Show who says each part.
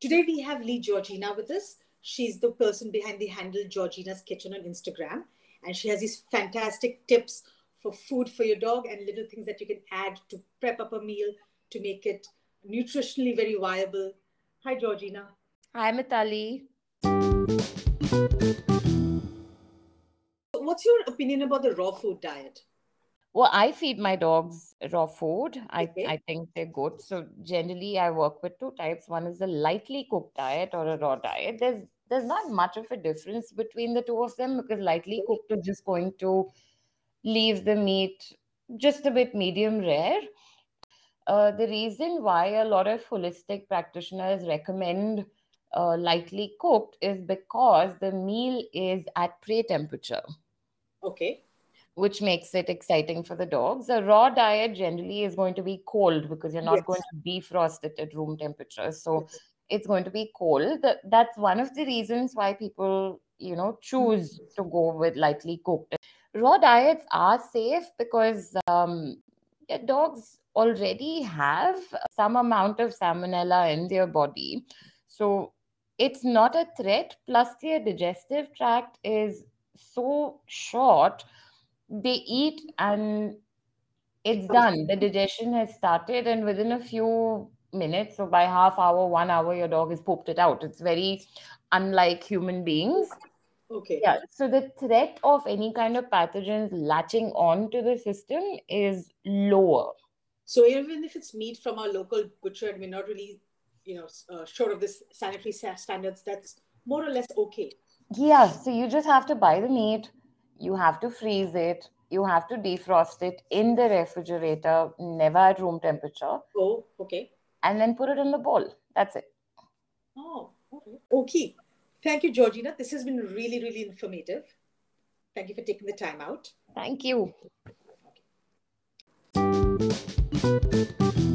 Speaker 1: Today we have Lee Georgina with us. She's the person behind the handle Georgina's Kitchen on Instagram. And she has these fantastic tips for food for your dog and little things that you can add to prep up a meal to make it nutritionally very viable. Hi, Georgina.
Speaker 2: Hi, Mitali.
Speaker 1: What's your opinion about the raw food diet?
Speaker 2: Well, I feed my dogs raw food. I,
Speaker 1: Okay.
Speaker 2: I think they're good. So generally I work with two types. One is a lightly cooked diet or a raw diet. There's there's not much of a difference between the two of them because lightly cooked is just going to leave the meat just a bit medium rare. Uh, the reason why a lot of holistic practitioners recommend uh, lightly cooked is because the meal is at prey temperature
Speaker 1: Okay.
Speaker 2: Which makes it exciting for the dogs. A raw diet generally is going to be cold because you're not
Speaker 1: Yes.
Speaker 2: going to defrost it at room temperature. So
Speaker 1: Yes.
Speaker 2: it's going to be cold. That's one of the reasons why people, you know, choose to go with lightly cooked. Raw diets are safe because um, yeah, dogs already have some amount of salmonella in their body. So it's not a threat. Plus, their digestive tract is so short they eat and it's done. The digestion has started, and within a few minutes, so by half hour, one hour, your dog has pooped it out. It's very unlike human beings.
Speaker 1: Okay.
Speaker 2: Yeah. So the threat of any kind of pathogens latching on to the system is lower.
Speaker 1: So even if it's meat from our local butcher and we're not really, you know, uh, sure of this sanitary standards, that's more or less okay.
Speaker 2: Yeah. So you just have to buy the meat, you have to freeze it, you have to defrost it in the refrigerator, never at room temperature,
Speaker 1: Oh, okay.
Speaker 2: and then put it in the bowl. That's it.
Speaker 1: Oh, okay. Okay. Thank you, Georgina. This has been really, really informative. Thank you for taking the time out.
Speaker 2: Thank you.
Speaker 1: Okay.